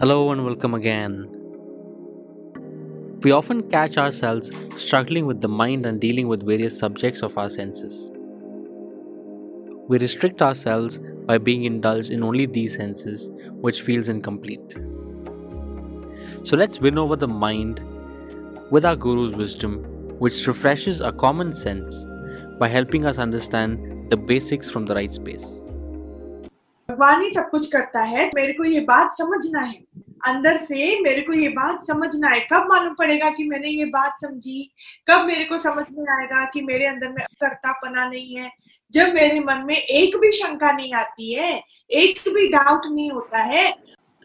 Hello and welcome again. We often catch ourselves struggling with the mind and dealing with various subjects of our senses. We restrict ourselves by being indulged in only these senses, which feels incomplete. So let's win over the mind with our Guru's wisdom, which refreshes our common sense by helping us understand the basics from the right space. भगवान ही सब कुछ करता है मेरे को ये बात समझना है अंदर से मेरे को ये बात समझना है कब मालूम पड़ेगा कि मैंने ये बात समझी? कब मेरे को समझ में आएगा कि मेरे अंदर में करता पना नहीं है? जब मेरे मन में एक भी शंका नहीं आती है, एक भी डाउट नहीं होता है,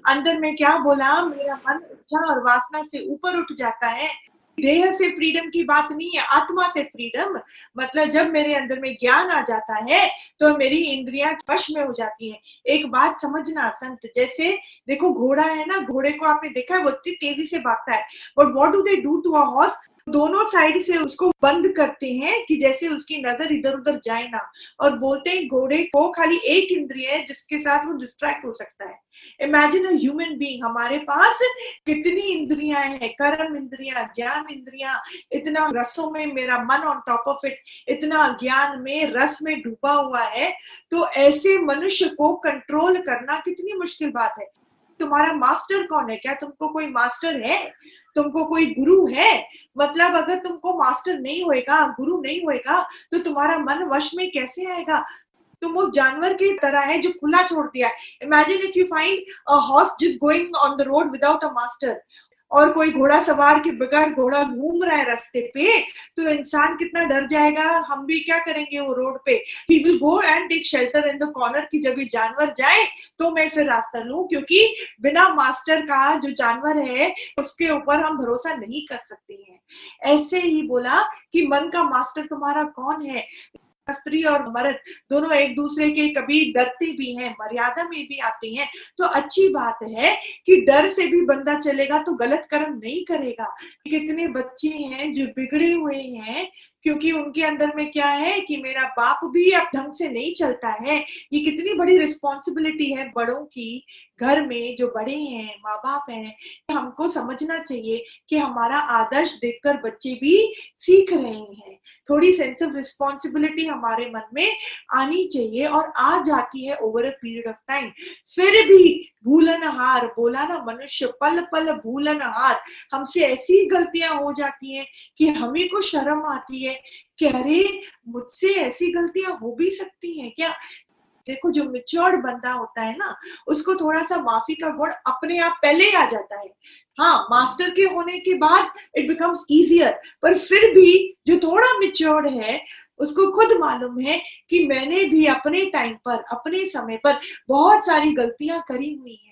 अंदर में क्या बोला, मेरा मन इच्छा और वासना से ऊपर उठ जाता है। देह से फ्रीडम की बात नहीं है, आत्मा से फ्रीडम। मतलब जब मेरे अंदर में ज्ञान आ जाता है तो मेरी इंद्रियाँ वश में हो जाती हैं। एक बात समझना, संत, जैसे देखो घोड़ा है ना, घोड़े को आपने देखा है, वो इतनी तेज़ी से भागता है। But what do they do to a horse दोनों साइड से उसको बंद करते हैं कि जैसे उसकी नज़र इधर उधर जाए ना। और बोलते हैं, घोड़े को खाली एक इंद्रिय है जिसके साथ वो डिस्ट्रैक्ट हो सकता है। इमेजिन ह्यूमन बीइंग हमारे पास कितनी इंद्रियाँ हैं, कर्म इंद्रियाँ, ज्ञान इंद्रियाँ, इतना रसों में मेरा मन ऑन टॉप ऑफ़ इट इतना ज्ञान में रस में डूबा हुआ है तो ऐसे मनुष्य को कंट्रोल करना कितनी मुश्किल बात है। तुम्हारा मास्टर कौन है? क्या तुमको कोई मास्टर है? तुमको कोई गुरु है? मतलब अगर तुमको मास्टर नहीं होएगा, गुरु नहीं होएगा तो तुम्हारा मन वश में कैसे आएगा? तुम उस जानवर की तरह है जो खुला छोड़ दिया imagine if you find a horse जिस going on the road without a master और कोई घोड़ा सवार के बगैर घोड़ा घूम रहा है रास्ते पे तो इंसान कितना डर जाएगा? हम भी क्या करेंगे वो रोड पे? He will go and take shelter in the corner की जब ये जानवर जाए तो मैं फिर रास्ता लू, क्योंकि बिना मास्टर का जो जानवर है, उसके ऊपर हम भरोसा नहीं कर सकते हैं। ऐसे ही बोला कि मन का मास्टर तुम्हारा कौन है? स्त्री और मर्द दोनों एक दूसरे के कभी डरते भी हैं, मर्यादा में भी आते हैं। तो अच्छी बात है कि डर से भी बंदा चलेगा तो गलत कर्म नहीं करेगा। कितने बच्चे हैं जो बिगड़े हुए हैं, क्योंकि उनके अंदर में क्या है कि मेरा बाप भी अब ढंग से नहीं चलता है। ये कितनी बड़ी रिस्पॉन्सिबिलिटी है बड़ों की घर में जो बड़े हैं माँ बाप हैं, हमको समझना चाहिए कि हमारा आदर्श देखकर बच्चे भी सीख रहे हैं। थोड़ी सेंस ऑफ़ रिस्पॉन्सिबिलिटी हमारे मन में आनी चाहिए और आ जाती है over a period of time फिर भी भूलन हार, बोला ना मनुष्य, पल पल भूलन हार, हमसे ऐसी गलतियाँ हो जाती हैं कि हमें को शर्म आती है कि अरे, मुझसे ऐसी गलतियाँ हो भी सकती हैं क्या? देखो, जो मिच्योर्ड बंदा होता है ना, उसको थोड़ा सा माफ़ी का गुण अपने आप पहले ही आ जाता है। हाँ मास्टर के होने के बाद इट बिकम्स इजियर पर फिर भी जो थोड़ा मिच्योर्ड है, उसको खुद मालूम है कि मैंने भी अपने टाइम पर, अपने समय पर बहुत सारी गलतियाँ करी हुई हैं।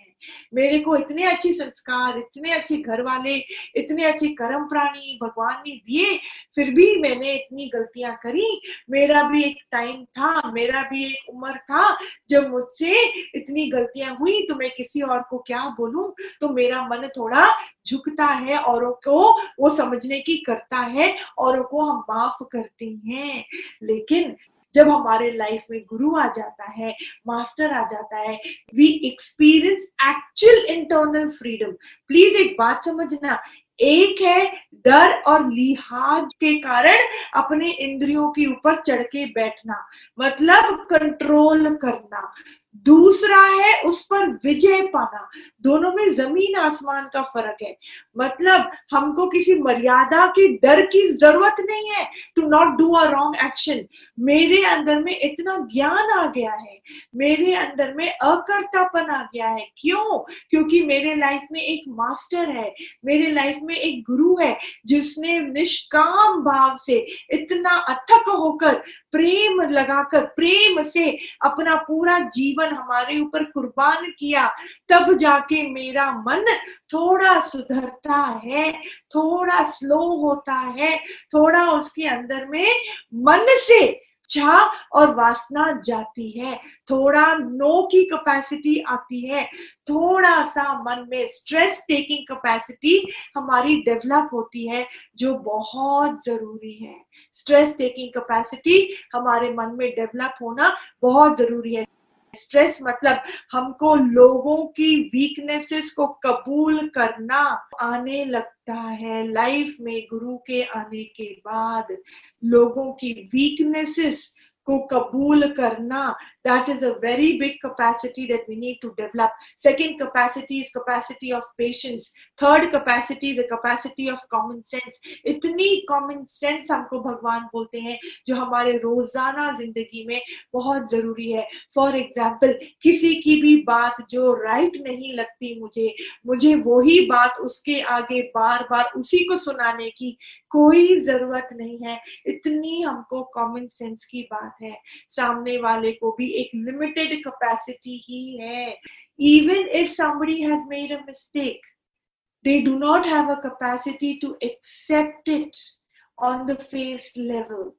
मेरे को इतने अच्छे संस्कार, इतने अच्छे घर वाले इतने अच्छे कर्म प्राणी भगवान ने दिए, फिर भी मैंने इतनी गलतियाँ करी। मेरा भी एक टाइम था, मेरा भी एक उम्र था, जब मुझसे इतनी गलतियाँ हुई तो मैं किसी और को क्या बोलूँ? तो मेरा मन थोड़ा झुकता है, औरों को वो समझने की करता है, औरों को हम माफ़ करते हैं। लेकिन जब हमारे लाइफ में गुरु आ जाता है मास्टर आ जाता है we experience actual internal freedom please एक बात समझना, एक है डर और लिहाज के कारण अपने इंद्रियों के ऊपर चढ़ के बैठना मतलब कंट्रोल करना। दूसरा है उस पर विजय पाना। दोनों में ज़मीन आसमान का फ़र्क है। मतलब हमको किसी मर्यादा के डर की ज़रूरत नहीं है to not do a wrong action मेरे अंदर में इतना ज्ञान आ गया है। मेरे अंदर में अकर्तापन आ गया है। क्यों? क्योंकि मेरे लाइफ में एक मास्टर है। मेरे लाइफ में एक गुरु है, जिसने निष्काम भाव से इतना अथक होकर, प्रेम लगाकर, प्रेम से अपना पूरा जीवन हमारे ऊपर कुर्बान किया, तब जाके मेरा मन थोड़ा सुधरता है, थोड़ा स्लो होता है, थोड़ा उसके अंदर में मन से इच्छा और वासना जाती है, थोड़ा नो की कैपेसिटी आती है, थोड़ा सा मन में स्ट्रेस टेकिंग कैपेसिटी हमारी डेवलप होती है, जो बहुत ज़रूरी है। स्ट्रेस टेकिंग कैपेसिटी हमारे मन में डेवलप होना बहुत ज़रूरी है। स्ट्रेस मतलब हमको लोगों की वीकनेसेस को कबूल करना आने लगता है लाइफ में गुरु के आने के बाद। लोगों की वीकनेसेस को कबूल करना that is a very big capacity that we need to develop second capacity is capacity of patience third capacity is capacity of common sense इतनी कॉमन सेंस हमको भगवान बोलते हैं, जो हमारे रोज़ाना ज़िंदगी में बहुत ज़रूरी है। फॉर एग्ज़ाम्पल किसी की भी बात जो राइट right नहीं लगती मुझे मुझे वही बात उसके आगे बार बार उसी को सुनाने की कोई ज़रूरत नहीं है। इतनी हमको कॉमन सेंस की बात है। सामने वाले को भी एक लिमिटेड कैपेसिटी ही है। Even if somebody has made a mistake they do not have a capacity to accept it on the face level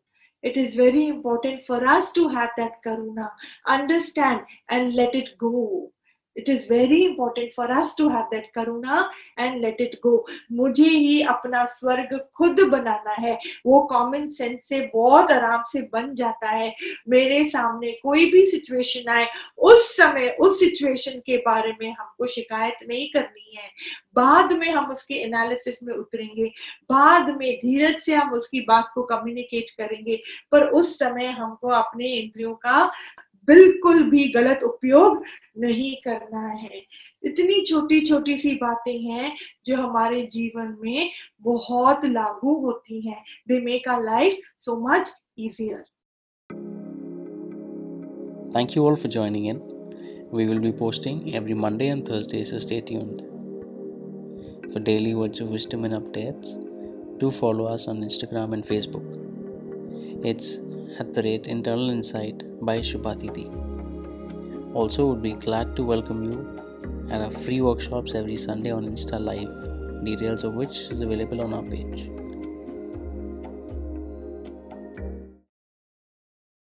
it is very important for us to have that karuna understand and let it go it is very important for us to have that karuna and let it go मुझे ही अपना स्वर्ग खुद बनाना है। वो common sense से बहुत आराम से बन जाता है। मेरे सामने कोई भी सिचुएशन आए, उस समय, उस सिचुएशन के बारे में हमको शिकायत नहीं करनी है। बाद में हम उसके एनालिसिस में उतरेंगे। बाद में धीरज से हम उसकी बात को कम्युनिकेट करेंगे। पर उस समय हमको अपने इंद्रियों का बिल्कुल भी गलत उपयोग नहीं करना है। इतनी छोटी छोटी सी बातें हैं जो हमारे जीवन में बहुत लागू होती हैं। They make our life so much easier thank you all for joining in we will be posting every Monday and Thursday so stay tuned for daily words of wisdom and updates do follow us on Instagram and Facebook it's at the rate internal insight by Shubhatiti. Also, would be glad to welcome you at our free workshops every Sunday on Insta Live, details of which is available on our page.